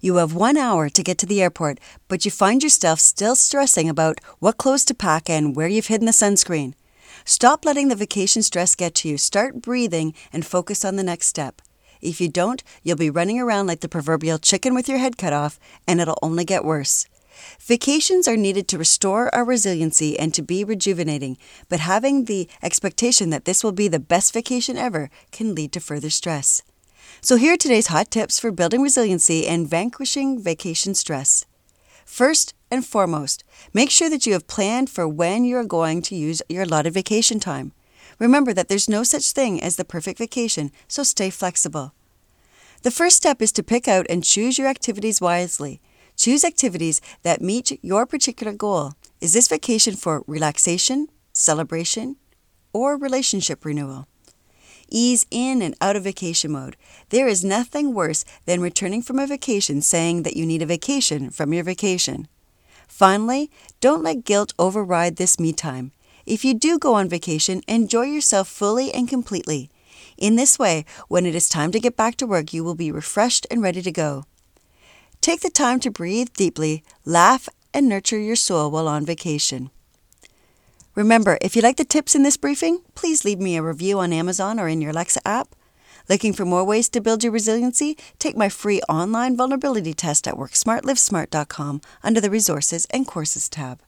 You have one hour to get to the airport, but you find yourself still stressing about what clothes to pack and where you've hidden the sunscreen. Stop letting the vacation stress get to you. Start breathing and focus on the next step. If you don't, you'll be running around like the proverbial chicken with your head cut off, and it'll only get worse. Vacations are needed to restore our resiliency and to be rejuvenating, but having the expectation that this will be the best vacation ever can lead to further stress. So, here are today's hot tips for building resiliency and vanquishing vacation stress. First and foremost, make sure that you have planned for when you're going to use your allotted vacation time. Remember that there's no such thing as the perfect vacation, so stay flexible. The first step is to pick out and choose your activities wisely. Choose activities that meet your particular goal. Is this vacation for relaxation, celebration, or relationship renewal? Ease in and out of vacation mode. There is nothing worse than returning from a vacation saying that you need a vacation from your vacation. Finally, don't let guilt override this me time. If you do go on vacation, enjoy yourself fully and completely. In this way, when it is time to get back to work, you will be refreshed and ready to go. Take the time to breathe deeply, laugh, and nurture your soul while on vacation. Remember, if you like the tips in this briefing, please leave me a review on Amazon or in your Alexa app. Looking for more ways to build your resiliency? Take my free online vulnerability test at WorkSmartLivesmart.com under the Resources and Courses tab.